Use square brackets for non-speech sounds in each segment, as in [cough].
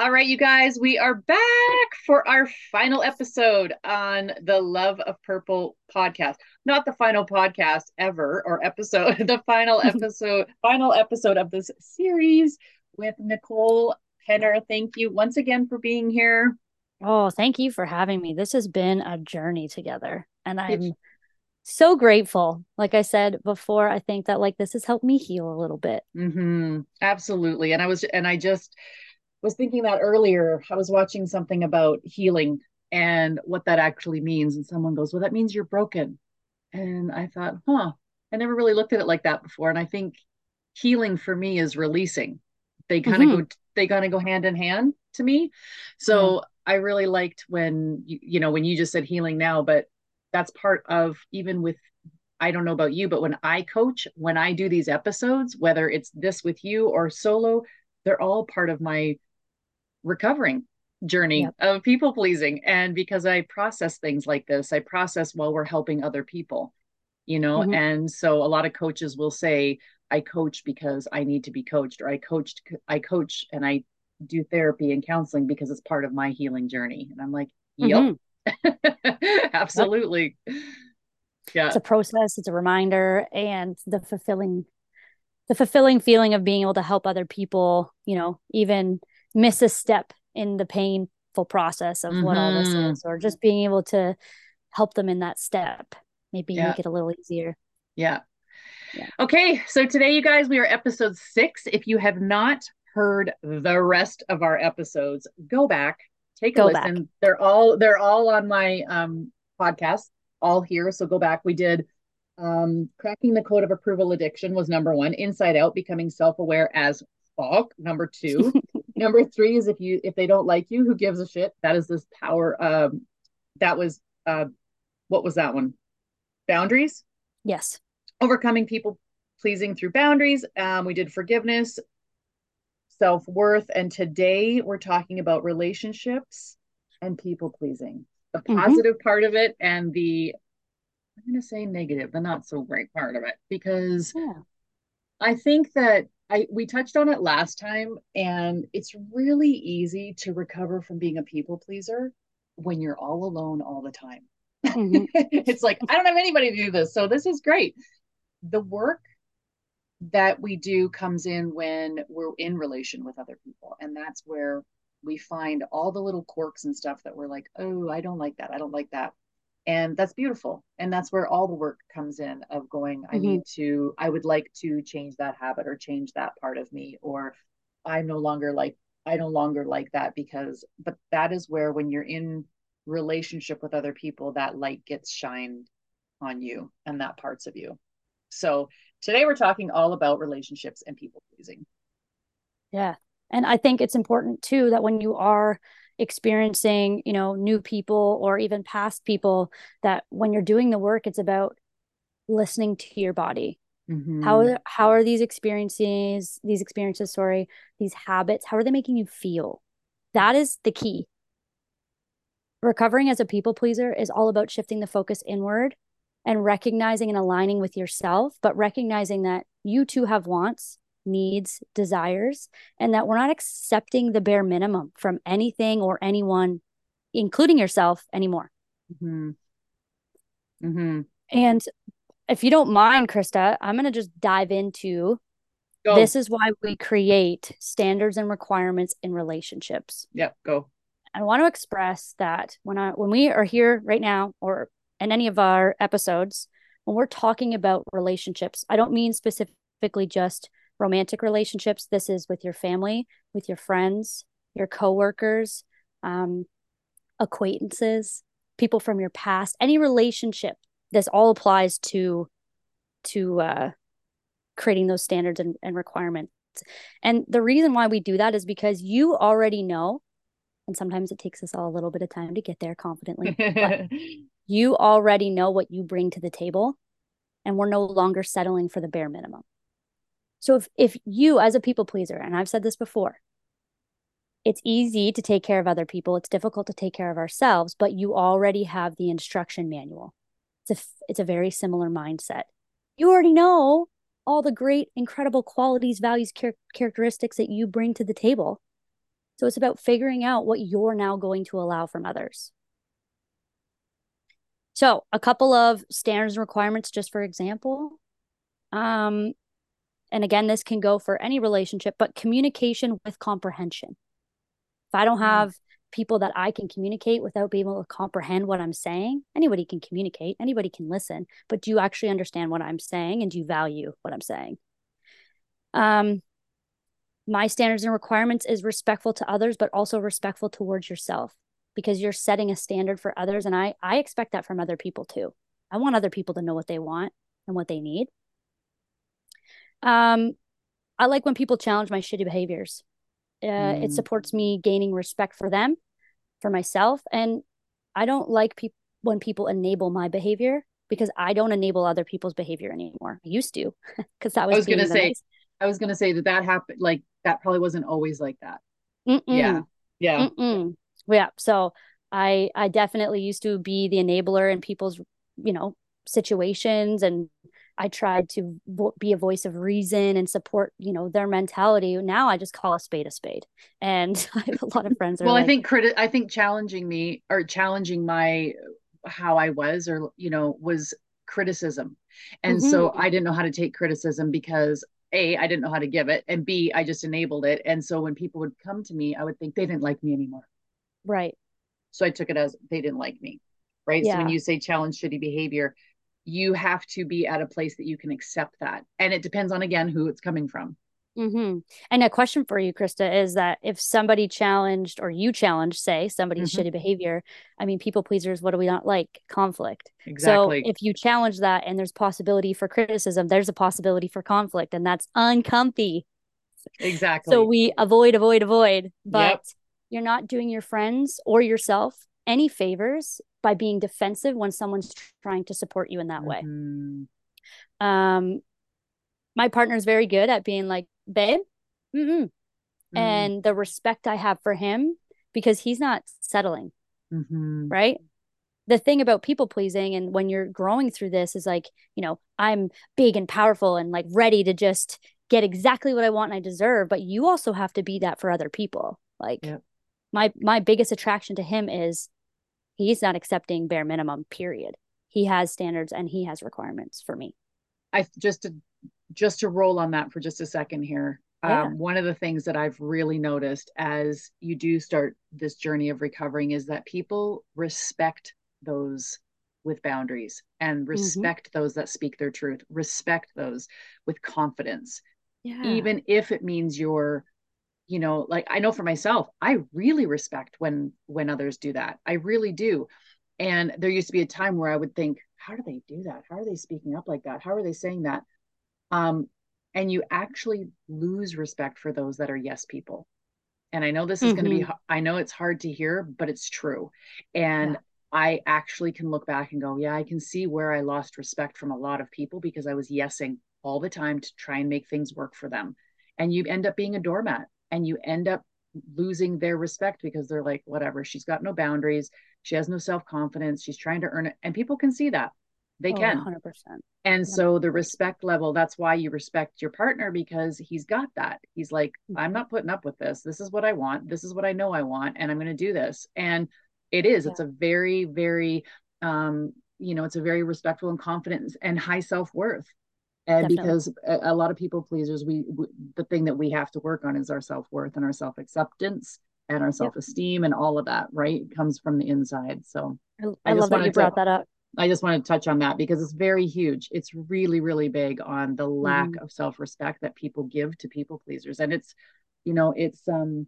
All right, you guys, we are back for our final episode on the Love of Purple podcast. Not the final podcast ever or episode, [laughs] the final [laughs] episode, final episode of this series with Nicole Penner. Thank you once again for being here. Oh, thank you for having me. This has been a journey together, and I'm so grateful. Like I said before, I think that like this has helped me heal a little bit. Mm-hmm. Absolutely. And I was, and I just, was thinking that earlier. I was watching something about healing and what that actually means. And someone goes, Well, that means you're broken. And I thought, Huh, I never really looked at it like that before. And I think healing for me is releasing. They kind of mm-hmm. go, they kind of go hand in hand to me. So yeah. I really liked when, you, you know, when you just said healing now, but that's part of even with I don't know about you, but when I coach, when I do these episodes, whether it's this with you or solo, they're all part of my recovering journey yep. of people pleasing and because i process things like this i process while we're helping other people you know mm-hmm. and so a lot of coaches will say i coach because i need to be coached or i coached i coach and i do therapy and counseling because it's part of my healing journey and i'm like yep mm-hmm. [laughs] absolutely yep. yeah it's a process it's a reminder and the fulfilling the fulfilling feeling of being able to help other people you know even miss a step in the painful process of mm-hmm. what all this mm-hmm. is or just being able to help them in that step maybe yeah. make it a little easier yeah. yeah okay so today you guys we are episode six if you have not heard the rest of our episodes go back take a listen back. they're all they're all on my um podcast all here so go back we did um cracking the code of approval addiction was number one inside out becoming self-aware as fuck number two [laughs] Number three is if you if they don't like you, who gives a shit? That is this power. Um, that was uh, what was that one? Boundaries. Yes. Overcoming people pleasing through boundaries. Um, we did forgiveness, self worth, and today we're talking about relationships and people pleasing. The mm-hmm. positive mm-hmm. part of it and the I'm going to say negative, the not so great part of it, because yeah. I think that I we touched on it last time, and it's really easy to recover from being a people pleaser when you're all alone all the time. Mm-hmm. [laughs] it's like I don't have anybody to do this, so this is great. The work that we do comes in when we're in relation with other people, and that's where we find all the little quirks and stuff that we're like, oh, I don't like that. I don't like that and that's beautiful. And that's where all the work comes in of going i mm-hmm. need to i would like to change that habit or change that part of me or i'm no longer like i no longer like that because but that is where when you're in relationship with other people that light gets shined on you and that parts of you. So today we're talking all about relationships and people pleasing. Yeah. And i think it's important too that when you are experiencing you know new people or even past people that when you're doing the work it's about listening to your body. Mm-hmm. how how are these experiences these experiences sorry these habits how are they making you feel? That is the key. Recovering as a people pleaser is all about shifting the focus inward and recognizing and aligning with yourself but recognizing that you too have wants needs, desires, and that we're not accepting the bare minimum from anything or anyone, including yourself, anymore. Mm-hmm. Mm-hmm. And if you don't mind, Krista, I'm going to just dive into go. this is why we create standards and requirements in relationships. Yep, go. I want to express that when I when we are here right now or in any of our episodes, when we're talking about relationships, I don't mean specifically just romantic relationships. This is with your family, with your friends, your coworkers, um, acquaintances, people from your past, any relationship. This all applies to to uh, creating those standards and, and requirements. And the reason why we do that is because you already know, and sometimes it takes us all a little bit of time to get there confidently. but [laughs] you already know what you bring to the table, and we're no longer settling for the bare minimum. So if if you as a people pleaser, and I've said this before, it's easy to take care of other people, it's difficult to take care of ourselves, but you already have the instruction manual. It's a it's a very similar mindset. You already know all the great incredible qualities, values, char- characteristics that you bring to the table. So it's about figuring out what you're now going to allow from others. So, a couple of standards and requirements, just for example. Um, and again, this can go for any relationship, but communication with comprehension. If I don't mm. have people that I can communicate without being able to comprehend what I'm saying, anybody can communicate, anybody can listen, but do you actually understand what I'm saying and do you value what I'm saying? Um, my standards and requirements is respectful to others, but also respectful towards yourself because you're setting a standard for others. And I, I expect that from other people too. I want other people to know what they want and what they need. Um, I like when people challenge my shitty behaviors. Uh, mm. It supports me gaining respect for them, for myself, and I don't like people when people enable my behavior because I don't enable other people's behavior anymore. I used to [laughs] because that was. I was gonna say. Nice. I was gonna say that that happened. Like that probably wasn't always like that. Mm-mm. Yeah. Yeah. Mm-mm. Yeah. So I I definitely used to be the enabler in people's you know situations and I tried to vo- be a voice of reason and support, you know, their mentality. Now I just call a spade a spade. And [laughs] I have a lot of friends. well, like, I think credit. I think challenging me or challenging my how I was or you know was criticism, and mm-hmm. so I didn't know how to take criticism because a I didn't know how to give it, and b I just enabled it. And so when people would come to me, I would think they didn't like me anymore. Right. So I took it as they didn't like me. Right. Yeah. So when you say challenge shitty behavior, you have to be at a place that you can accept that. And it depends on, again, who it's coming from. Mm-hmm. And a question for you, Krista, is that if somebody challenged or you challenged, say, somebody's mm-hmm. shitty behavior, I mean, people pleasers, what do we not like? Conflict. Exactly. So if you challenge that and there's possibility for criticism, there's a possibility for conflict, and that's uncomfy. Exactly. So we avoid, avoid, avoid. But yep. you're not doing your friends or yourself any favors by being defensive when someone's trying to support you in that way. Mm-hmm. Um, my partner is very good at being like, babe, mm and the respect I have for him because he's not settling, mm-hmm. right? The thing about people pleasing and when you're growing through this is like, you know, I'm big and powerful and like ready to just get exactly what I want and I deserve, but you also have to be that for other people. Like, my my biggest attraction to him is he's not accepting bare minimum period he has standards and he has requirements for me i just to just to roll on that for just a second here yeah. um, one of the things that i've really noticed as you do start this journey of recovering is that people respect those with boundaries and mm-hmm. respect mm-hmm. those that speak their truth respect those with confidence yeah. even if it means you're you know like i know for myself i really respect when when others do that. I really do. And there used to be a time where i would think how do they do that? How are they speaking up like that? How are they saying that? Um and you actually lose respect for those that are yes people. And i know this is mm-hmm. going to be i know it's hard to hear but it's true. And yeah. i actually can look back and go yeah i can see where i lost respect from a lot of people because i was yesing all the time to try and make things work for them. And you end up being a doormat and you end up losing their respect because they're like whatever she's got no boundaries she has no self-confidence she's trying to earn it and people can see that. They oh, can. 100% and 100%. so the respect level that's why you respect your partner because he's got that. He's like i'm mm-hmm. not putting up with this. This is what i want. This is what i know i want and i'm going to do this. And it is. Yeah. it's a very very um you know it's a very respectful and confident and high self-worth and Definitely. because a, a, lot of people pleasers we, we, the thing that we have to work on is our self-worth and our self-acceptance and our self-esteem yep. and all of that right? It comes from the inside. So i, I love that you brought that up. I just want to touch on that because it's very huge. It's really really big on the lack mm-hmm. of self-respect that people give to people pleasers. And it's you know it's um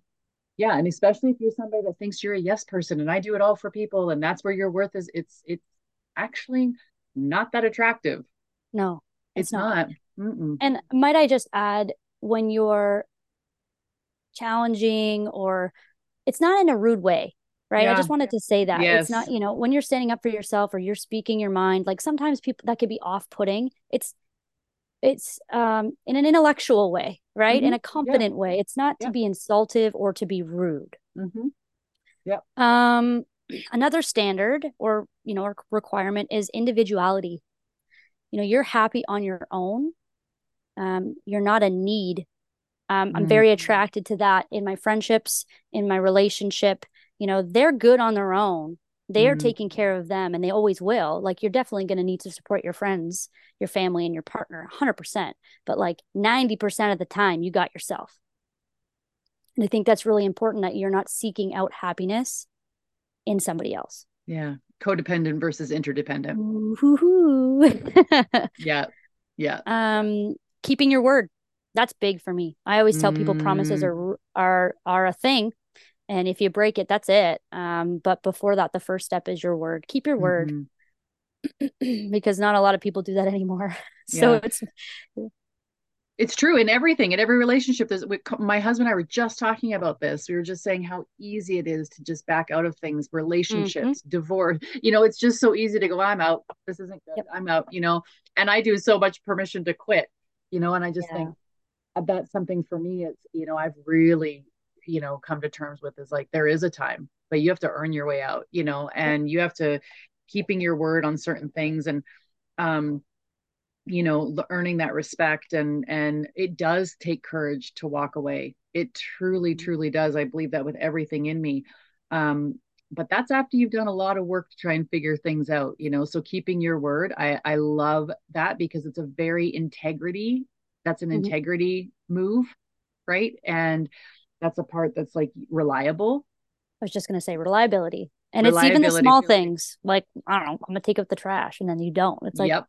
yeah and especially if you're somebody that thinks you're a yes person and i do it all for people and that's where your worth is it's it's actually not that attractive. No it's, it's not. not. And might I just add, when you're challenging or it's not in a rude way, right? Yeah. I just wanted to say that yes. it's not, you know, when you're standing up for yourself or you're speaking your mind, like sometimes people that could be off putting. It's, it's um in an intellectual way, right? Mm-hmm. In a competent yeah. way. It's not yeah. to be insultive or to be rude. Mm-hmm. Yeah. Um, [clears throat] another standard or you know requirement is individuality you know you're happy on your own um, you're not a need Um, I'm very attracted to that in my friendships, in my relationship. You know, they're good on their own. They are Mhm. taking care of them and they always will. Like, you're definitely going to need to support your friends, your family, and your partner 100%. But like 90% of the time, you got yourself. And I think that's really important that you're not seeking out happiness in somebody else. Yeah. Codependent versus interdependent. [laughs] Yeah. Yeah. um, keeping your word. That's big for me. I always tell people promises Mm. are are are a thing, and if you break it, that's it. Um, but before that, the first step is your word. Keep your word Mhm. [clears throat] because not a lot of people do that anymore. [laughs] so Yeah. it's It's true in everything, in every relationship. There's we, my husband and I were just talking about this. We were just saying how easy it is to just back out of things, relationships, divorce. You know, it's just so easy to go, I'm out. This isn't good. Yep. I'm out, you know. And I do so much permission to quit, you know, and I just Yeah. think uh, that's something for me. It's, you know, I've really, you know, come to terms with is like there is a time, but you have to earn your way out, you know, and you have to keeping your word on certain things and um you know earning that respect and and it does take courage to walk away. It truly truly does. I believe that with everything in me. Um but that's after you've done a lot of work to try and figure things out you know? So keeping your word i i love that because it's a very integrity that's an Mhm. integrity move right? And that's a part that's like reliable. I was just gonna say reliability, and it's even the small things like I don't know, I'm gonna take up the trash, and then you don't. It's like, yep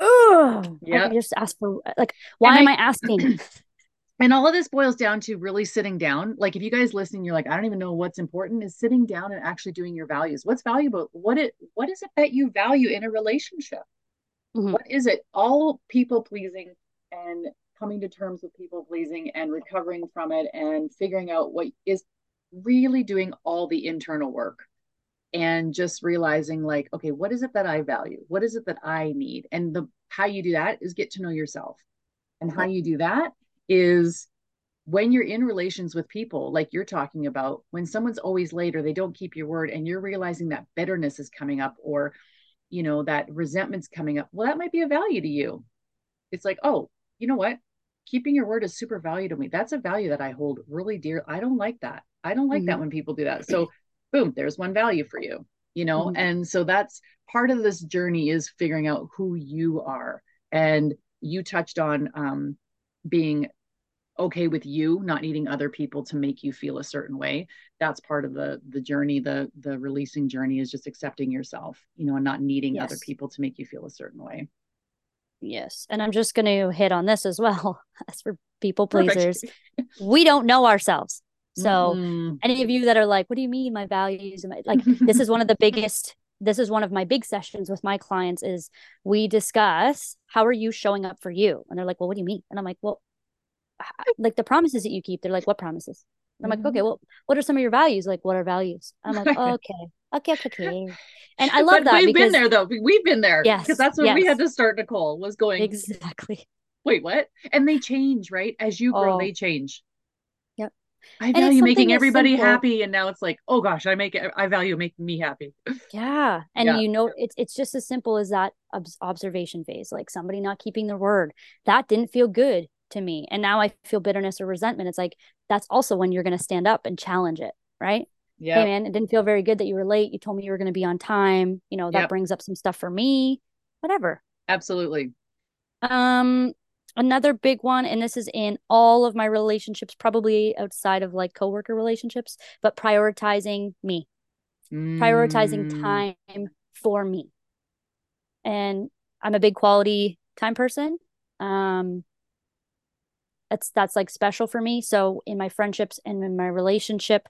oh, Yeah. Just ask for like, why And am I- I asking? [clears throat] and all of this boils down to really sitting down like if you guys listening you're like i don't even know what's important is sitting down and actually doing your values what's valuable what it what is it that you value in a relationship Mhm. what is it all people pleasing and coming to terms with people pleasing and recovering from it and figuring out what is really doing all the internal work and just realizing like okay what is it that i value? What is it that i need? And the how you do that is get to know yourself. And how you do that is when you're in relations with people like you're talking about when someone's always late or they don't keep your word and you're realizing that bitterness is coming up or you know that resentment's coming up well that might be a value to you. It's like oh you know what? Keeping your word is super value to me. That's a value that i hold really dear. I don't like that. I don't like that Mhm. when people do that. So boom there's one value for you you know Mhm. and so that's part of this journey is figuring out who you are and you touched on um, being okay with you not needing other people to make you feel a certain way that's part of the the journey the the releasing journey is just accepting yourself you know and not needing other people to make you feel a certain way Yes. And I'm just going to hit on this as well [laughs] as for people pleasers. we don't know ourselves. So, Mm-mm. any of you that are like, what do you mean my values? my-" Like, this is [laughs] one of the biggest, this is one of my big sessions with my clients is we discuss how are you showing up for you? And they're like, well, what do you mean? And I'm like, well, like the promises that you keep, they're like, what promises? And I'm like, okay, mm. well, what are some of your values? Like, what are values? I'm like, [laughs] Right. okay, okay, okay. And I love but that we've because been there though we've been there Yes, because that's when we had to start nicole was going exactly. wait what and they change right as you grow Oh. they change. I value making everybody simple- happy and now it's like oh gosh i make it i value making me happy Yeah. And Yeah. you know, it's it's just as simple as that obs- observation phase, like somebody not keeping their word. That didn't feel good to me. And now I feel bitterness or resentment. It's like that's also when you're going to stand up and challenge it, right? yeah Hey man, it didn't feel very good that you were late. You told me you were going to be on time. You know, that Yep. brings up some stuff for me. Whatever. absolutely Um another big one and this is in all of my relationships probably outside of like coworker relationships, but prioritizing me. prioritizing Mm, time for me. And I'm a big quality time person. Um that's that's like special for me. So in my friendships and in my relationship,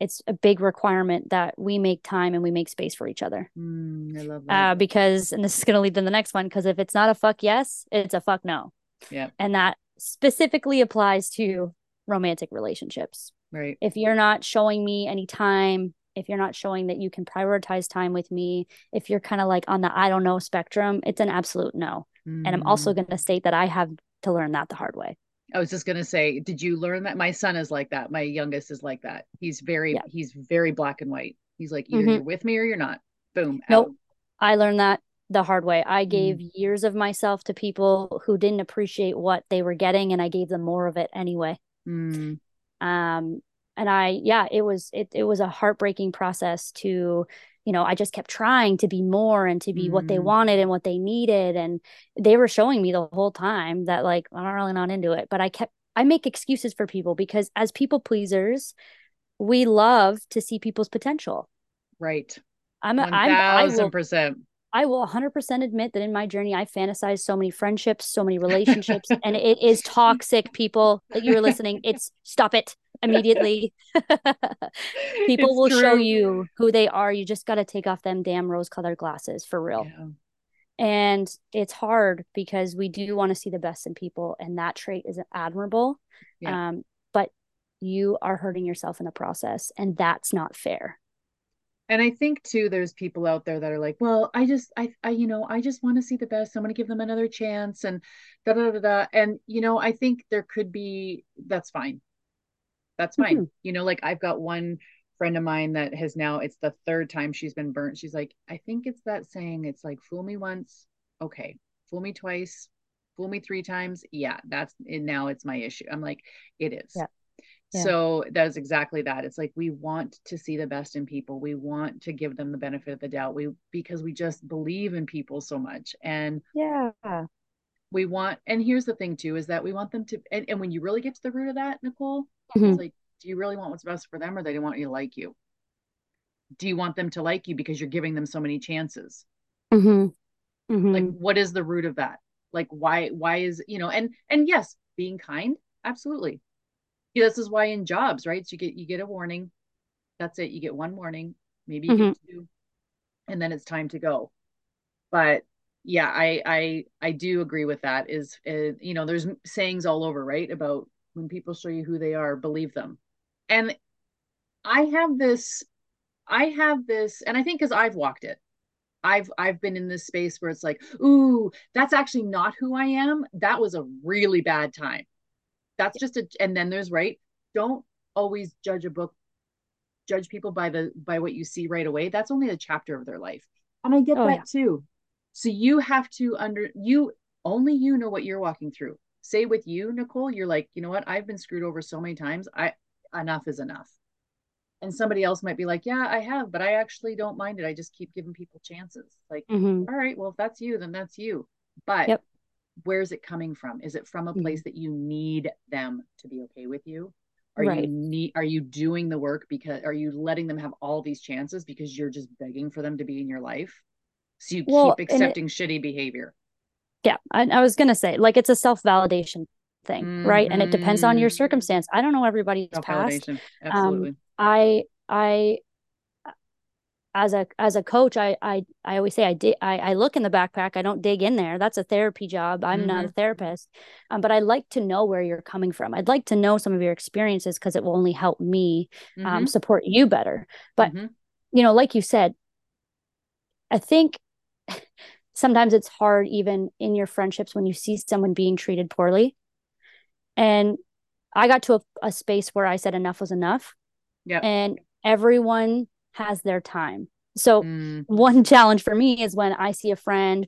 it's a big requirement that we make time and we make space for each other. mm, i love that Uh because and this is gonna lead to the next one, because if it's not a fuck yes, it's a fuck no. Yeah And that specifically applies to romantic relationships right if you're not showing me any time if you're not showing that you can prioritize time with me if you're kind of like on the i don't know spectrum it's an absolute no and i'm also Mm. going to state that i have to learn that the hard way i was just going to say did you learn that my son is like that my youngest is like that he's very Yeah. he's very black and white he's like either Mhm. you're with me or you're not boom Nope. out. i learned that the hard way. I gave mm. years of myself to people who didn't appreciate what they were getting and I gave them more of it anyway. Mm. Um and I yeah, it was it it was a heartbreaking process to you know, I just kept trying to be more and to be mm. what they mm. wanted and what they needed and they were showing me the whole time that like I'm not really not into it, but I kept I make excuses for people because as people pleasers, we love to see people's potential. Right. I'm a, I'm, I will, percent. I will 100% admit that in my journey, I fantasized so many friendships, so many relationships, and it is [laughs] toxic, people that you're listening. It's stop it immediately. [laughs] people it's will true. show you who they are. You just got to take off them damn rose colored glasses for real. Yeah. And it's hard because we do want to see the best in people, and that trait is admirable. Yeah. Um, but you are hurting yourself in the process, and that's not fair and i think too there's people out there that are like well i just i, I you know i just want to see the best. I'm going to give them another chance and da da da da and you know i think there could be that's fine. That's fine. Mm-hmm. you know like i've got one friend of mine that has now it's the third time she's been burnt. She's like i think it's that saying it's like fool me once okay. Fool me twice fool me three times yeah that's and now it's my issue. I'm like it is. Yeah. So that's exactly that. It's like we want to see the best in people. We want to give them the benefit of the doubt. We because we just believe in people so much. And yeah. We want and here's the thing too is that we want them to and, and when you really get to the root of that, Nicole, mm-hmm. it's like, do you really want what's best for them or they don't want you to like you? Do you want them to like you because you're giving them so many chances? Mm-hmm. Mm-hmm. Like what is the root of that? Like why why is you know and and yes, being kind, absolutely this is why in jobs, right? So you get you get a warning. That's it. You get one warning, maybe you mm-hmm. get two, and then it's time to go. But yeah, I I I do agree with that. Is uh, you know, there's sayings all over, right? About when people show you who they are, believe them. And I have this, I have this, and I think because I've walked it, I've I've been in this space where it's like, ooh, that's actually not who I am. That was a really bad time that's just a and then there's right don't always judge a book judge people by the by what you see right away. That's only a chapter of their life. And i get oh, that yeah. too. So you have to under you only you know what you're walking through. Say with you nicole you're like you know what? I've been screwed over so many times. I enough is enough. And somebody else might be like yeah i have but i actually don't mind it. I just keep giving people chances. Like mm-hmm. all right well if that's you then that's you. But yep where's it coming from is it from a place mm-hmm. that you need them to be okay with you are right. you need are you doing the work because are you letting them have all these chances because you're just begging for them to be in your life so you well, keep accepting it, shitty behavior yeah I, I, was gonna say like it's a self-validation thing mm-hmm. right and it depends on your mm-hmm. circumstance i don't know everybody's past absolutely um, i i as a as a coach i i, I always say I, di- I i look in the backpack i don't dig in there that's a therapy job i'm mm-hmm. not a mm-hmm. therapist um, but i like to know where you're coming from i'd like to know some of your experiences because it will only help me um, mm-hmm. um, support you better but mm-hmm. you know like you said i think [laughs] sometimes it's hard even in your friendships when you see someone being treated poorly and i got to a, a space where i said enough was enough yeah and everyone has their time. So mm. one [laughs] challenge for me is when I see a friend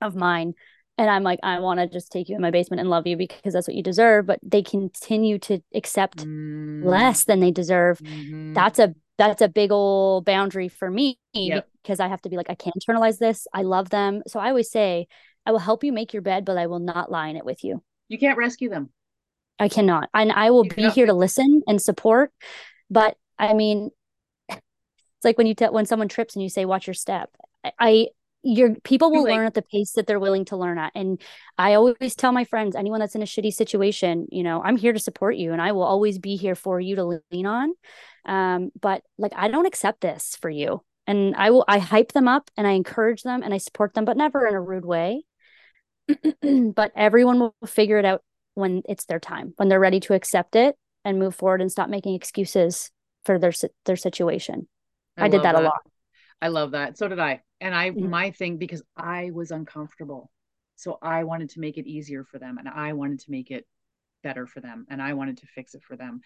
of mine and I'm like, I want to just take you in my basement and love you because that's what you deserve, but they continue to accept mm. less than they deserve. Mm-hmm. That's a that's a big old boundary for me yep. because I have to be like, I can't internalize this. I love them. So I always say, I will help you make your bed, but I will not lie in it with you. You can't rescue them. I cannot. And I will you be here to listen and support. But I mean, like when you tell when someone trips and you say watch your step. I, your people will learn at the pace that they're willing to learn at. And i always tell my friends anyone that's in a shitty situation you know i'm here to support you and i will always be here for you to lean on. Um, but like i don't accept this for you. And i will i hype them up and i encourage them and i support them but never in a rude way. [clears throat] But everyone will figure it out when it's their time when they're ready to accept it and move forward and stop making excuses for their their situation I, I did that, that, a lot. I love that. So did I. And I, mm-hmm. my thing, because I was uncomfortable. So I wanted to make it easier for them and I wanted to make it better for them and I wanted to fix it for them.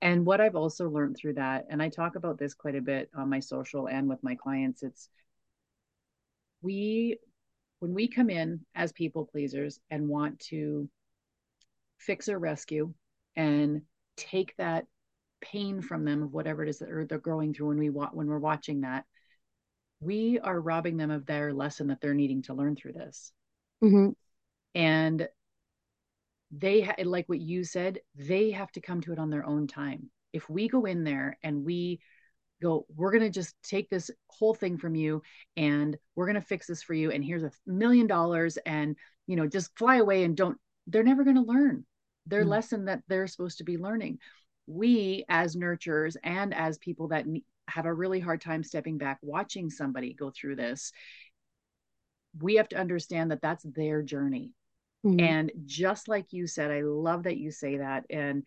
And what I've also learned through that, and I talk about this quite a bit on my social and with my clients, it's we when we come in as people pleasers and want to fix or rescue and take that pain from them of whatever it is that they're going through when we wa- when we're watching that we are robbing them of their lesson that they're needing to learn through this mm-hmm. and they ha- like what you said they have to come to it on their own time if we go in there and we go we're going to just take this whole thing from you and we're going to fix this for you and here's a million dollars and you know just fly away and don't they're never going to learn their mm-hmm. lesson that they're supposed to be learning we as nurturers and as people that have a really hard time stepping back watching somebody go through this we have to understand that that's their journey mm-hmm. and just like you said i love that you say that and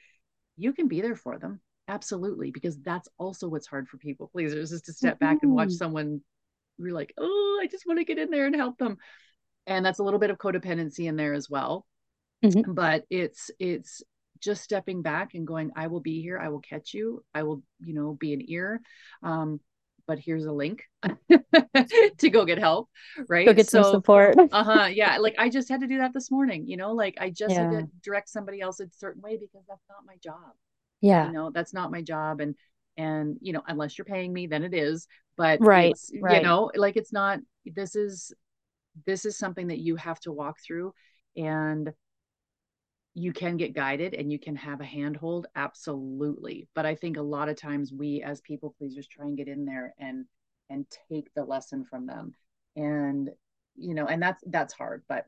you can be there for them absolutely because that's also what's hard for people pleasers is to step mm-hmm. back and watch mm-hmm. someone you're like oh i just want to get in there and help them and that's a little bit of codependency in there as well mm-hmm. but it's it's just stepping back and going i will be here. I will catch you. I will you know be an ear. Um, but here's a link [laughs] to go get help right? Go get so, some support. [laughs] Uh-huh yeah like i just had to do that this morning you know like i just yeah. had to direct somebody else a certain way because that's not my job. Yeah. You know that's not my job and and you know unless you're paying me then it is. But right, right. you know like it's not this is this is something that you have to walk through and you can get guided and you can have a handhold absolutely. But i think a lot of times we as people pleasers try and get in there and and take the lesson from them. And you know and that's that's hard but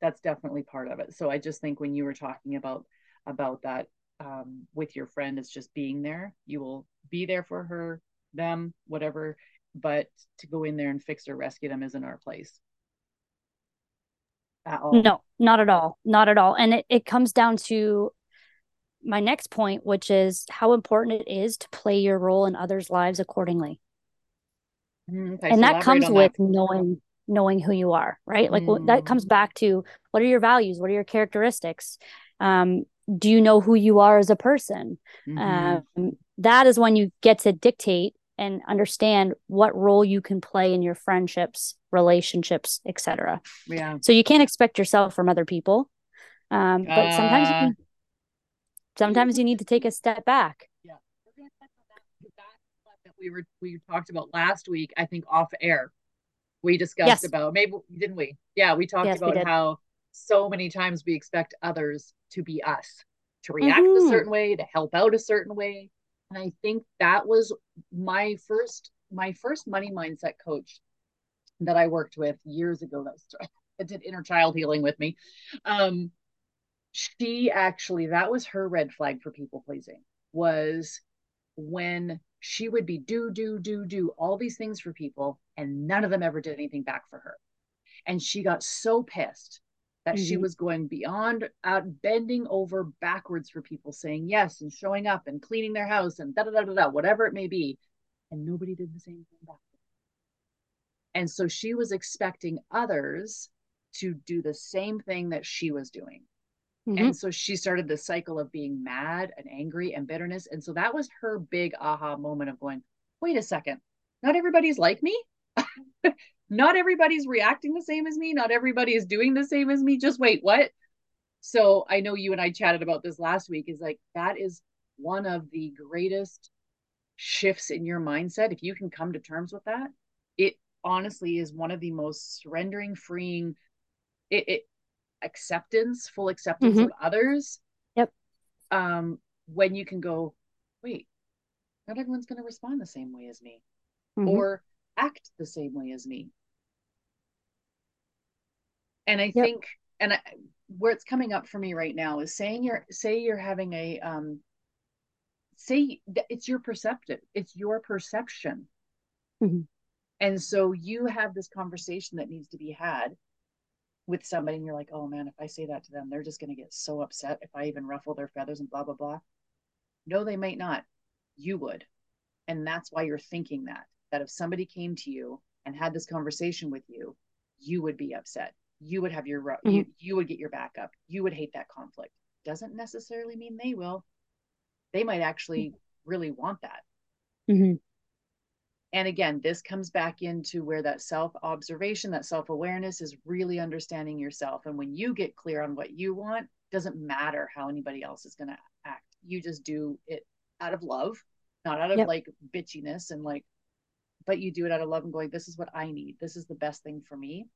that's definitely part of it. So i just think when you were talking about about that um, with your friend is just being there. You will be there for her them whatever but to go in there and fix or rescue them isn't our place at all. No, not at all. Not at all. And it, it comes down to my next point, which is how important it is to play your role in others' lives accordingly. Mm, okay, and that comes with that. knowing knowing who you are, right? Like mm. that comes mm. back to what are your values? What are your characteristics? Um, do you know who you are as a person? Mm-hmm. Um, that is when you get to dictate and understand what role you can play in your friendships relationships etc yeah. So you can't expect yourself from other people um, but uh, sometimes you can, sometimes you need to take a step back. Yeah. That we were we talked about last week i think off air. We discussed yes. about maybe didn't we? Yeah we talked yes, about we how so many times we expect others to be us to react mm-hmm. a certain way to help out a certain way and i think that was my first my first money mindset coach that i worked with years ago [laughs] that, did inner child healing with me. Um she actually that was her red flag for people pleasing was when she would be do do do do all these things for people and none of them ever did anything back for her. And she got so pissed that mm-hmm. she was going beyond out bending over backwards for people saying yes and showing up and cleaning their house and da da da da, da whatever it may be. And nobody did the same thing back and so she was expecting others to do the same thing that she was doing. Mm-hmm. and so she started the cycle of being mad and angry and bitterness. And so that was her big aha moment of going wait a second. Not everybody's like me not everybody's reacting the same as me. Not everybody is doing the same as me. Just wait, what? So I know you and I chatted about this last week. Is like that is one of the greatest shifts in your mindset. If you can come to terms with that, it honestly is one of the most surrendering, freeing, it, it acceptance, full acceptance mm-hmm. of others. Yep. Um, when you can go, wait, not everyone's going to respond the same way as me, mm-hmm. or act the same way as me. And I yep. think, and I, where it's coming up for me right now is saying you're, say you're having a, um, say it's your perceptive, it's your perception. Mm-hmm. And so you have this conversation that needs to be had with somebody, and you're like, oh man, if I say that to them, they're just going to get so upset if I even ruffle their feathers and blah, blah, blah. No, they might not. You would. And that's why you're thinking that that if somebody came to you and had this conversation with you, you would be upset. You would have your mm-hmm. you, you would get your back up. You would hate that conflict. Doesn't necessarily mean they will. They might actually really want that. Mm-hmm. And again, this comes back into where that self observation, that self awareness is really understanding yourself. And when you get clear on what you want, doesn't matter how anybody else is going to act. You just do it out of love, not out of yep. like bitchiness and like, but you do it out of love and going, this is what I need. This is the best thing for me.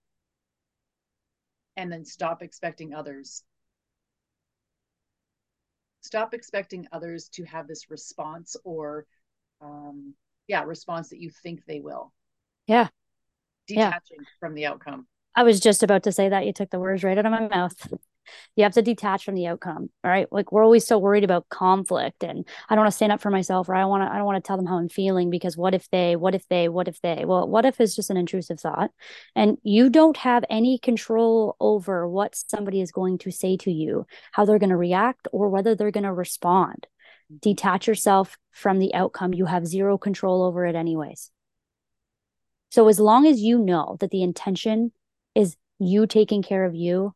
And then stop expecting others. Stop expecting others to have this response or um, yeah response that you think they will yeah detaching yeah. from the outcome i was just about to say that you took the words right out of my mouth you have to detach from the outcome right like we're always so worried about conflict and i don't want to stand up for myself or i want to i don't want to tell them how i'm feeling because what if they what if they what if they well what if is just an intrusive thought and you don't have any control over what somebody is going to say to you how they're going to react or whether they're going to respond detach yourself from the outcome. You have zero control over it, anyways. So, as long as you know that the intention is you taking care of you,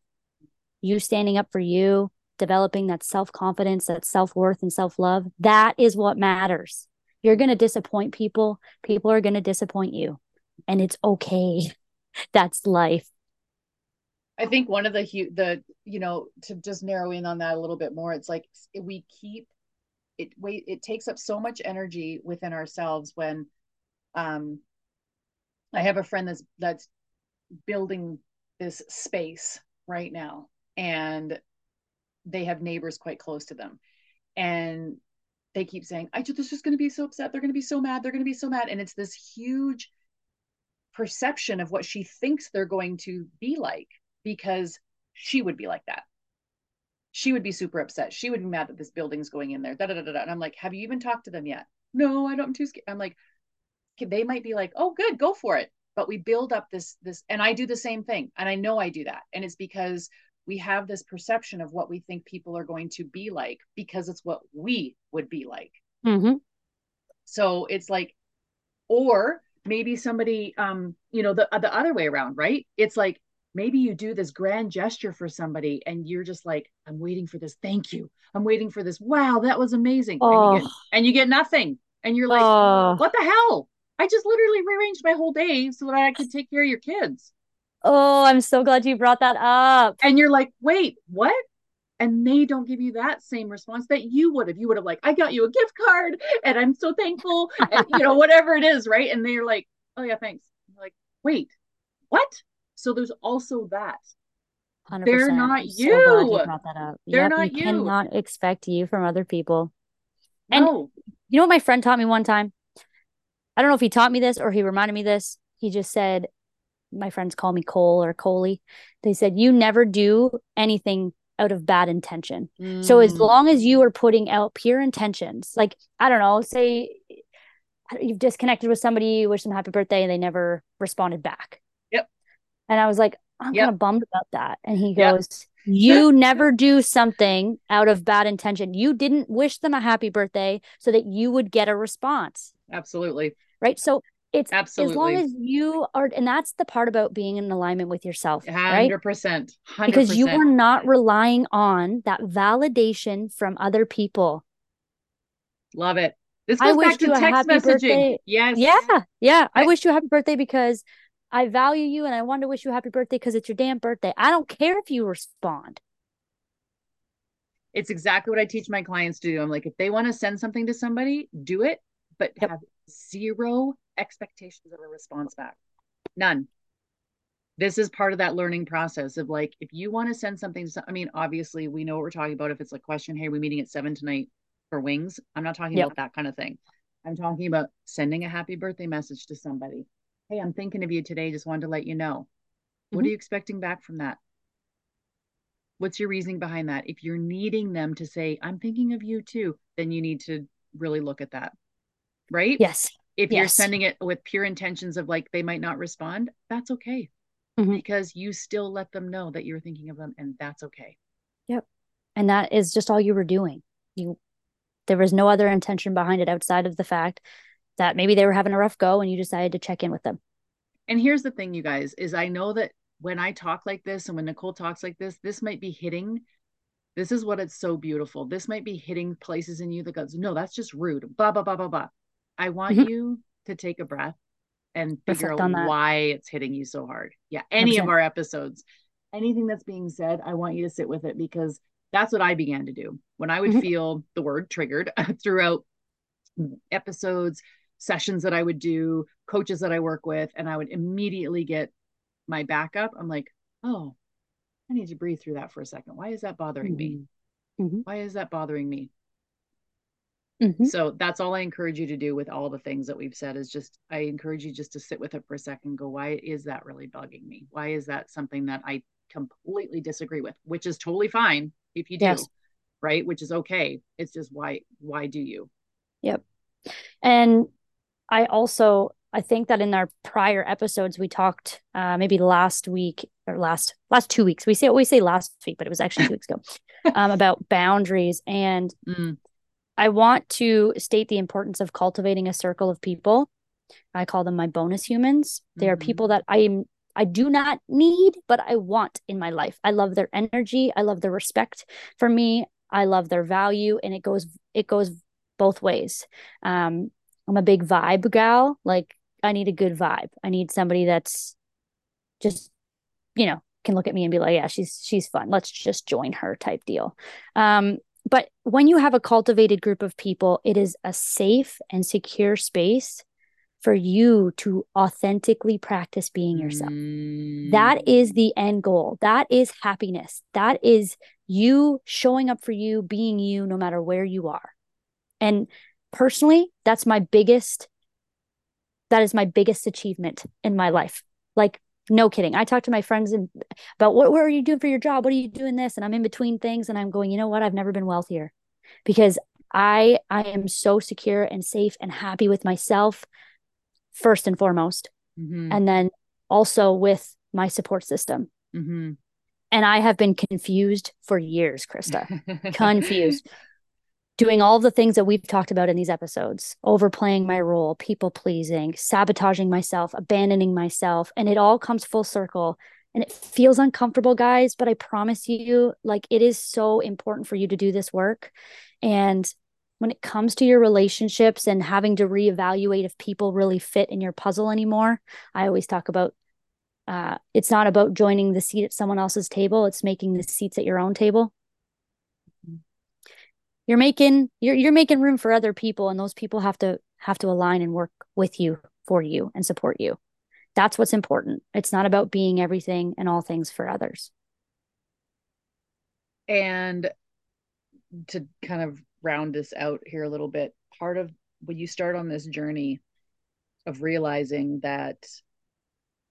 you standing up for you, developing that self confidence, that self worth, and self love, that is what matters. You're going to disappoint people. People are going to disappoint you. And it's okay. [laughs] That's life. I think one of the the you know to just narrow in on that a little bit more, it's like we keep it wait it takes up so much energy within ourselves when um i have a friend that's that's building this space right now and they have neighbors quite close to them and they keep saying i just this is going to be so upset they're going to be so mad they're going to be so mad and it's this huge perception of what she thinks they're going to be like because she would be like that she would be super upset. She would be mad that this building's going in there. Da, da, da, da. And I'm like, have you even talked to them yet? No, I don't. I'm too scared. I'm like, they might be like, oh, good, go for it. But we build up this, this, and I do the same thing. And I know I do that. And it's because we have this perception of what we think people are going to be like because it's what we would be like. Mm-hmm. So it's like, or maybe somebody, um, you know, the the other way around, right? It's like maybe you do this grand gesture for somebody and you're just like i'm waiting for this thank you i'm waiting for this wow that was amazing oh. and, you get, and you get nothing and you're like oh. what the hell i just literally rearranged my whole day so that i could take care of your kids oh i'm so glad you brought that up and you're like wait what and they don't give you that same response that you would have you would have like i got you a gift card and i'm so thankful and you know whatever it is right and they're like oh yeah thanks like wait what so there's also that. 100%. They're not I'm you. So glad you brought that up. They're yep, not you. You cannot expect you from other people. And no. you know what my friend taught me one time? I don't know if he taught me this or he reminded me this. He just said, my friends call me Cole or Coley. They said, you never do anything out of bad intention. Mm. So as mm. long as you are putting out pure intentions, like, I don't know, say you've disconnected with somebody, you wish them happy birthday, and they never responded back. Yep. And I was like, I'm yep. kind of bummed about that. And he goes, yep. You never do something out of bad intention. You didn't wish them a happy birthday so that you would get a response. Absolutely. Right. So it's Absolutely. as long as you are, and that's the part about being in alignment with yourself. 100%. Right? 100%. Because you are not relying on that validation from other people. Love it. This goes I back to text messaging. Birthday. Yes. Yeah. Yeah. I, I wish you a happy birthday because I value you and I want to wish you a happy birthday because it's your damn birthday. I don't care if you respond. It's exactly what I teach my clients to do. I'm like, if they want to send something to somebody, do it, but yep. have zero expectations of a response back. None. This is part of that learning process of like, if you want to send something, to, I mean, obviously, we know what we're talking about. If it's a question, hey, we're meeting at seven tonight for wings. I'm not talking yep. about that kind of thing. I'm talking about sending a happy birthday message to somebody Hey, I'm thinking of you today. Just wanted to let you know. What mm-hmm. are you expecting back from that? What's your reasoning behind that? If you're needing them to say, I'm thinking of you too, then you need to really look at that. Right? Yes. If yes. you're sending it with pure intentions of like they might not respond, that's okay. Mm-hmm. Because you still let them know that you're thinking of them and that's okay. Yep. And that is just all you were doing. You there was no other intention behind it outside of the fact that maybe they were having a rough go and you decided to check in with them. And here's the thing, you guys, is I know that when I talk like this and when Nicole talks like this, this might be hitting. This is what it's so beautiful. This might be hitting places in you that goes, no, that's just rude. Blah, blah, blah, blah, blah. I want mm-hmm. you to take a breath and figure Reflect out why it's hitting you so hard. Yeah. Any 100%. of our episodes, anything that's being said, I want you to sit with it because that's what I began to do when I would mm-hmm. feel the word triggered [laughs] throughout episodes, sessions that I would do, coaches that I work with, and I would immediately get my backup. I'm like, oh, I need to breathe through that for a second. Why is that bothering mm-hmm. me? Mm-hmm. Why is that bothering me? Mm-hmm. So that's all I encourage you to do with all the things that we've said is just I encourage you just to sit with it for a second go why is that really bugging me? Why is that something that I completely disagree with, which is totally fine if you do. Yes. Right? Which is okay. It's just why why do you? Yep. And I also I think that in our prior episodes we talked uh, maybe last week or last last two weeks. We say we say last week, but it was actually two weeks ago [laughs] um, about boundaries. And mm. I want to state the importance of cultivating a circle of people. I call them my bonus humans. They mm-hmm. are people that I am I do not need, but I want in my life. I love their energy. I love their respect for me. I love their value, and it goes it goes both ways. Um, I'm a big vibe gal. Like I need a good vibe. I need somebody that's just, you know, can look at me and be like, yeah, she's she's fun. Let's just join her type deal. Um, but when you have a cultivated group of people, it is a safe and secure space for you to authentically practice being yourself. Mm. That is the end goal. That is happiness. That is you showing up for you, being you, no matter where you are. And personally, that's my biggest, that is my biggest achievement in my life. Like, no kidding. I talk to my friends and about what, what are you doing for your job? What are you doing this? And I'm in between things and I'm going, you know what? I've never been wealthier because I I am so secure and safe and happy with myself first and foremost. Mm-hmm. And then also with my support system. Mm-hmm. And I have been confused for years, Krista. [laughs] confused. Doing all the things that we've talked about in these episodes, overplaying my role, people pleasing, sabotaging myself, abandoning myself. And it all comes full circle. And it feels uncomfortable, guys, but I promise you, like, it is so important for you to do this work. And when it comes to your relationships and having to reevaluate if people really fit in your puzzle anymore, I always talk about uh, it's not about joining the seat at someone else's table, it's making the seats at your own table. You're making you're you're making room for other people and those people have to have to align and work with you for you and support you. That's what's important. It's not about being everything and all things for others. And to kind of round this out here a little bit, part of when you start on this journey of realizing that,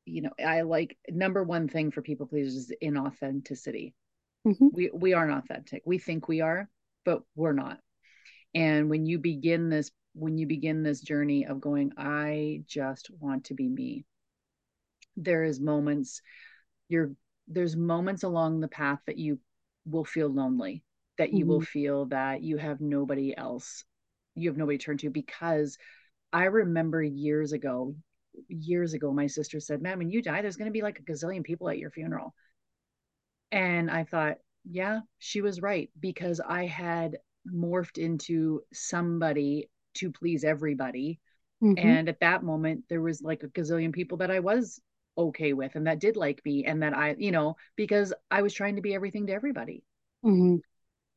you know, I like number one thing for people pleasers is inauthenticity. Mm-hmm. We we aren't authentic. We think we are, but we're not. And when you begin this, when you begin this journey of going, I just want to be me, there is moments, you're there's moments along the path that you will feel lonely that you mm-hmm. will feel that you have nobody else you have nobody to turn to because i remember years ago years ago my sister said man when you die there's going to be like a gazillion people at your funeral and i thought yeah she was right because i had morphed into somebody to please everybody mm-hmm. and at that moment there was like a gazillion people that i was okay with and that did like me and that i you know because i was trying to be everything to everybody mm-hmm.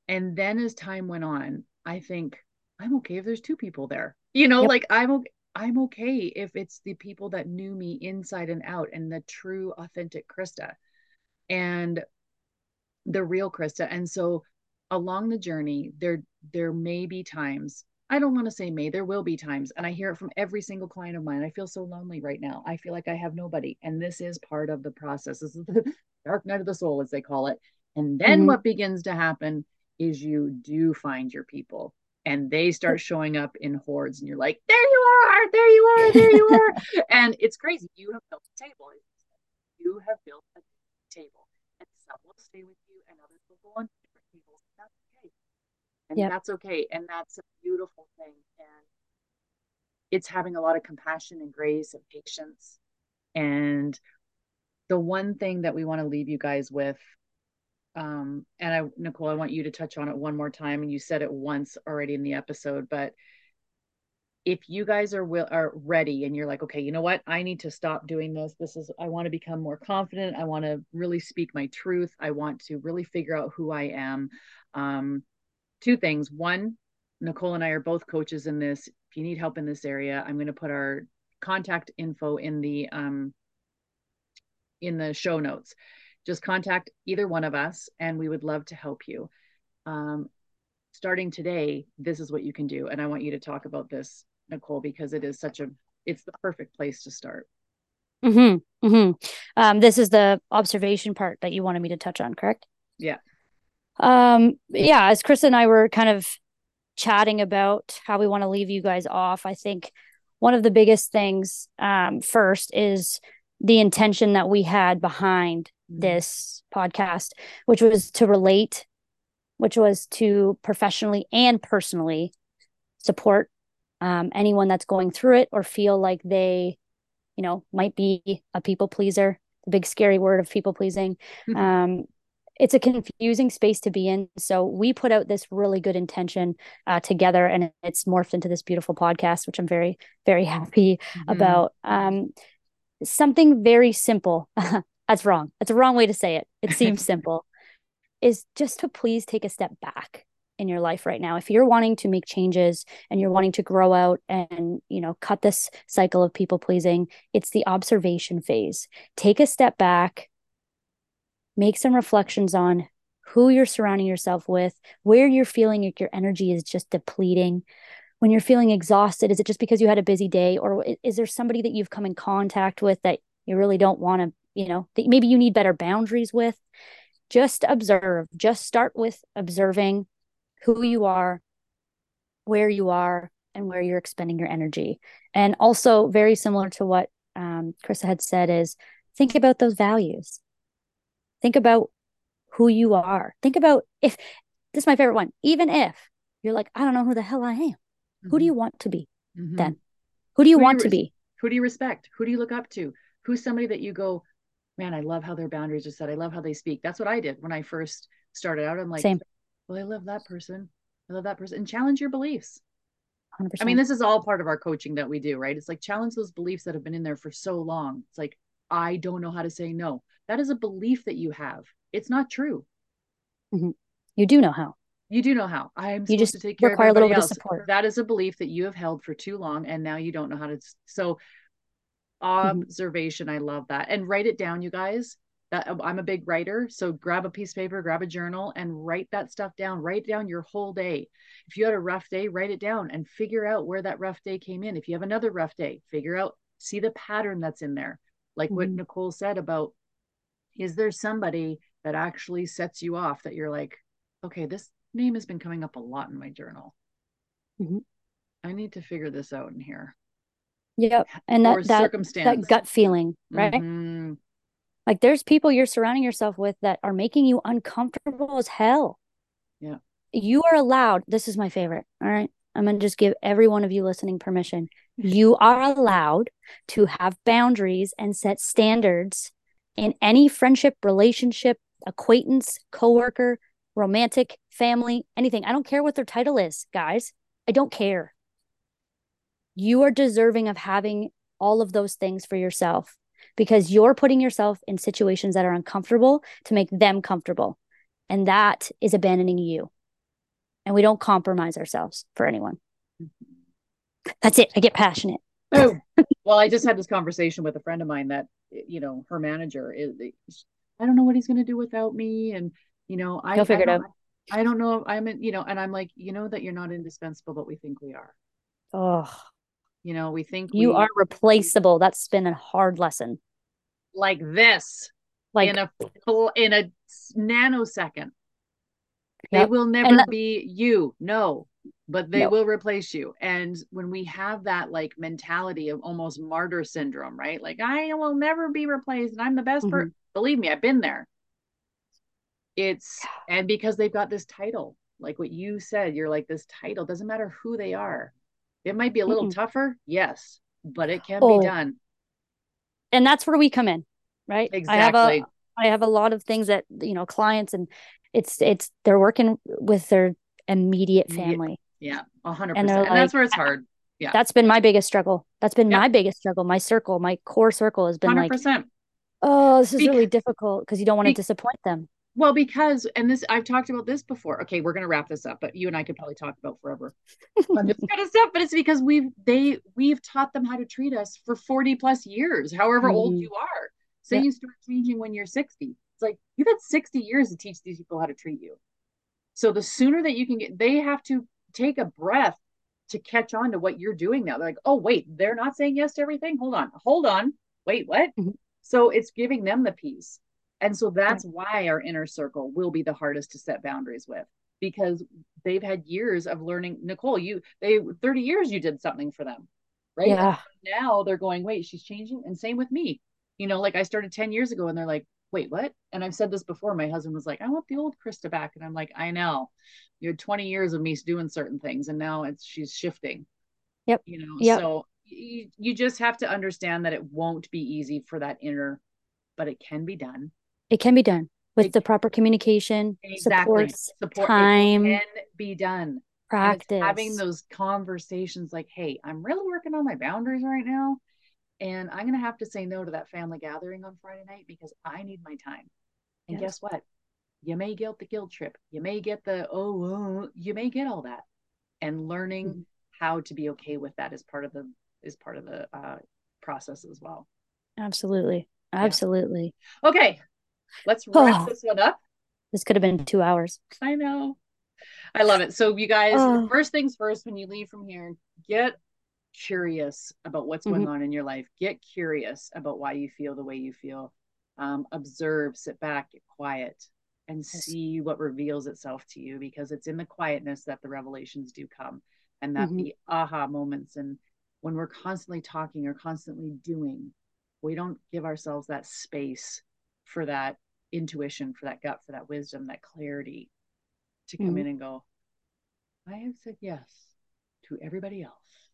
And then as time went on, I think I'm okay if there's two people there. You know, yep. like I'm okay. I'm okay if it's the people that knew me inside and out and the true authentic Krista and the real Krista. And so along the journey, there there may be times, I don't want to say may, there will be times, and I hear it from every single client of mine. I feel so lonely right now. I feel like I have nobody. And this is part of the process. This is the [laughs] dark night of the soul, as they call it. And then mm-hmm. what begins to happen is you do find your people and they start showing up in hordes and you're like there you are there you are there you are [laughs] and it's crazy you have built a table you have built a table and some will stay with you and others will go on different tables and that's okay. And yep. that's okay. And that's a beautiful thing. And it's having a lot of compassion and grace and patience. And the one thing that we want to leave you guys with um, and I, Nicole, I want you to touch on it one more time. And you said it once already in the episode, but if you guys are will are ready and you're like okay you know what? I need to stop doing this. This is i want to become more confident. I want to really speak my truth. I want to really figure out who i am. Um, two things. One nicole and i are both coaches in this. If you need help in this area i'm going to put our contact info in the um, in the show notes. Just contact either one of us and we would love to help you. Um, starting today this is what you can do. And i want you to talk about this nicole because it is such a it's the perfect place to start mm-hmm, mm-hmm. Um, this is the observation part that you wanted me to touch on correct yeah um yeah as chris and i were kind of chatting about how we want to leave you guys off i think one of the biggest things um, first is the intention that we had behind mm-hmm. this podcast which was to relate which was to professionally and personally support um, anyone that's going through it or feel like they, you know, might be a people pleaser. The big scary word of people pleasing. Mm-hmm. Um, it's a confusing space to be in. So we put out this really good intention uh, together, and it's morphed into this beautiful podcast, which I'm very, very [laughs] happy mm-hmm. about. Um, something very simple. [laughs] That's wrong. That's a wrong way to say it. It seems [laughs] simple is just to please take a step back in your life right now if you're wanting to make changes and you're wanting to grow out and you know cut this cycle of people pleasing it's the observation phase. Take a step back. Make some reflections on who you're surrounding yourself with where you're feeling like your energy is just depleting. When you're feeling exhausted is it just because you had a busy day or is there somebody that you've come in contact with that you really don't want to you know that maybe you need better boundaries with? Just observe. Just start with observing who you are where you are and where you're expending your energy and also very similar to what um, Krista had said is think about those values think about who you are think about if this is my favorite one even if you're like i don't know who the hell i am mm-hmm. who do mm-hmm. you want to be mm-hmm. then who do you who want do you to be who do you respect who do you look up to who's somebody that you go man, I love how their boundaries are set. I love how they speak. That's what I did when I first started out. I'm like, Same. Well, I love that person. I love that person. And challenge your beliefs. 100%. I mean, this is all part of our coaching that we do, right? It's like challenge those beliefs that have been in there for so long. It's like, I don't know how to say no. That is a belief that you have. It's not true. Mm-hmm. You do know how. You do know how. I'm you just to take care require of everybody a little else. Bit of support. That is a belief that you have held for too long, and now you don't know how to. So Mm-hmm. observation mm-hmm. i love that and write it down you guys that i'm a big writer so grab a piece of paper grab a journal and write that stuff down write down your whole day if you had a rough day write it down and figure out where that rough day came in if you have another rough day figure out see the pattern that's in there like mm-hmm. what nicole said about is there somebody that actually sets you off that you're like okay this name has been coming up a lot in my journal mm-hmm. i need to figure this out in here Yep. And that that, that gut feeling, right? Mm-hmm. Like there's people you're surrounding yourself with that are making you uncomfortable as hell. Yeah. You are allowed, this is my favorite. All right. I'm going to just give every one of you listening permission. [laughs] You are allowed to have boundaries and set standards in any friendship, relationship, acquaintance, coworker, romantic, family, anything. I don't care what their title is, guys. I don't care you are deserving of having all of those things for yourself because you're putting yourself in situations that are uncomfortable to make them comfortable. And that is abandoning you. And we don't compromise ourselves for anyone. That's it. I get passionate. oh, [laughs] well, I just had this conversation with a friend of mine that, you know, her manager is, I don't know what he's going to do without me. And, you know, I, He'll figure I it out. I don't know I'm in, you know, and I'm like, you know, that you're not indispensable, but we think we are. Oh, you know, we think you we, are replaceable. That's been a hard lesson. Like this, like in a in a nanosecond. Yep. They will never that, be you. No, but they will replace you. And when we have that like mentality of almost martyr syndrome, right? Like I will never be replaced and I'm the best mm-hmm. person. Believe me, I've been there. It's and because they've got this title, like what you said, you're like this title, doesn't matter who they are. It might be a little mm tougher, yes, but it can oh. be done. And that's where we come in, right? Exactly. I have a I have a lot of things that you know clients and it's it's they're working with their immediate family. Yeah, a hundred percent. And that's where it's hard. Yeah. That's been my biggest struggle. That's been Yeah. my biggest struggle. My circle, my core circle has been Hundred like, oh, this is really difficult because you don't want to disappoint them. Well, because and this I've talked about this before. Okay, we're gonna wrap this up, but you and I could probably talk about forever on this kind of stuff. But it's because we've they we've taught them how to treat us for 40 plus years, however old Mhm. you are. So Yeah. you start changing when you're 60. It's like you've had 60 years to teach these people how to treat you. So the sooner that you can get they have to take a breath to catch on to what you're doing now. They're like, oh wait, they're not saying yes to everything. Hold on, hold on. Wait, what? Mhm. So it's giving them the peace. And so that's why our inner circle will be the hardest to set boundaries with because they've had years of learning. Nicole, you they 30 years you did something for them, right? Yeah. Now they're going, wait, she's changing. And same with me. You know, like I started 10 years ago and they're like, wait, what? And I've said this before. My husband was like, I want the old Krista back. And I'm like, I know. You had 20 years of me doing certain things and now it's she's shifting. Yep. You know, Yep. so you, you just have to understand that it won't be easy for that inner, but it can be done. It can be done with It- the proper communication, Exactly. supports, Support time, it can be done. Practice. having those conversations like, hey, I'm really working on my boundaries right now. And I'm going to have to say no to that family gathering on Friday night because I need my time. And Yes. guess what? You may get the guilt trip. You may get the, oh, oh, you may get all that. And learning Mhm. how to be okay with that is part of the, is part of the uh, process as well. Absolutely. Absolutely. Okay. Let's [sighs] wrap Oh. this one up. This could have been two hours. I know. I love it. So, you guys, Oh. [sighs] first things first, when you leave from here, get curious about what's going Mm-hmm. on in your life. Get curious about why you feel the way you feel. Um, observe, sit back, get quiet, and see what reveals itself to you because it's in the quietness that the revelations do come and that Mhm. the aha moments. And when we're constantly talking or constantly doing, we don't give ourselves that space for that intuition, for that gut, for that wisdom, that clarity to come Mhm. in and go, I have said yes to everybody else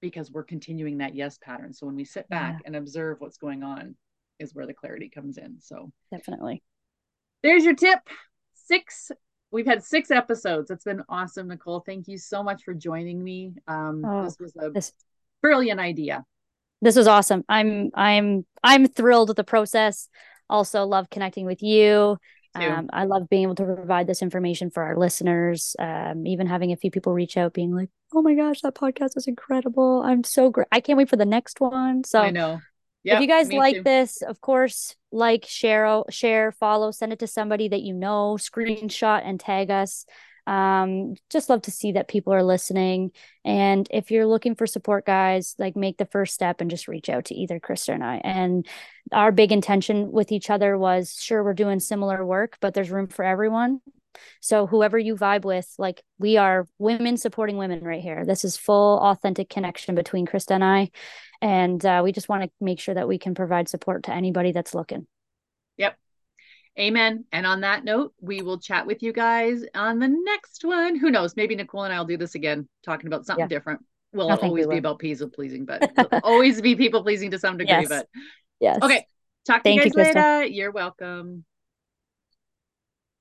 because we're continuing that yes pattern. So when we sit back Yeah. and observe what's going on, is where the clarity comes in. So Definitely. there's your tip. Six. We've had six episodes. It's been awesome, Nicole. Thank you so much for joining me. Um, Oh, this was a This brilliant idea. this was awesome. I'm I'm I'm thrilled with the process. Also love connecting with you. Um, I love being able to provide this information for our listeners. Um, even having a few people reach out, being like, "Oh my gosh, that podcast is incredible! I'm so great. I can't wait for the next one." So I know. if you guys like too. this, of course, like, share, share, follow, send it to somebody that you know, screenshot and tag us. Um, just love to see that people are listening. And if you're looking for support, guys, like make the first step and just reach out to either Krista and I. And our big intention with each other was sure we're doing similar work, but there's room for everyone. So whoever you vibe with, like we are women supporting women right here. This is full authentic connection between Krista and I. And uh, we just want to make sure that we can provide support to anybody that's looking. Yep. Amen. And on that note, we will chat with you guys on the next one. Who knows? Maybe Nicole and I will do this again, talking about something Yeah. different. Will I it think we always be about people pleasing, but [laughs] always be people pleasing to some degree. Yes. But Yes. okay. Talk to Thank you you, guys Krista. later. You're welcome.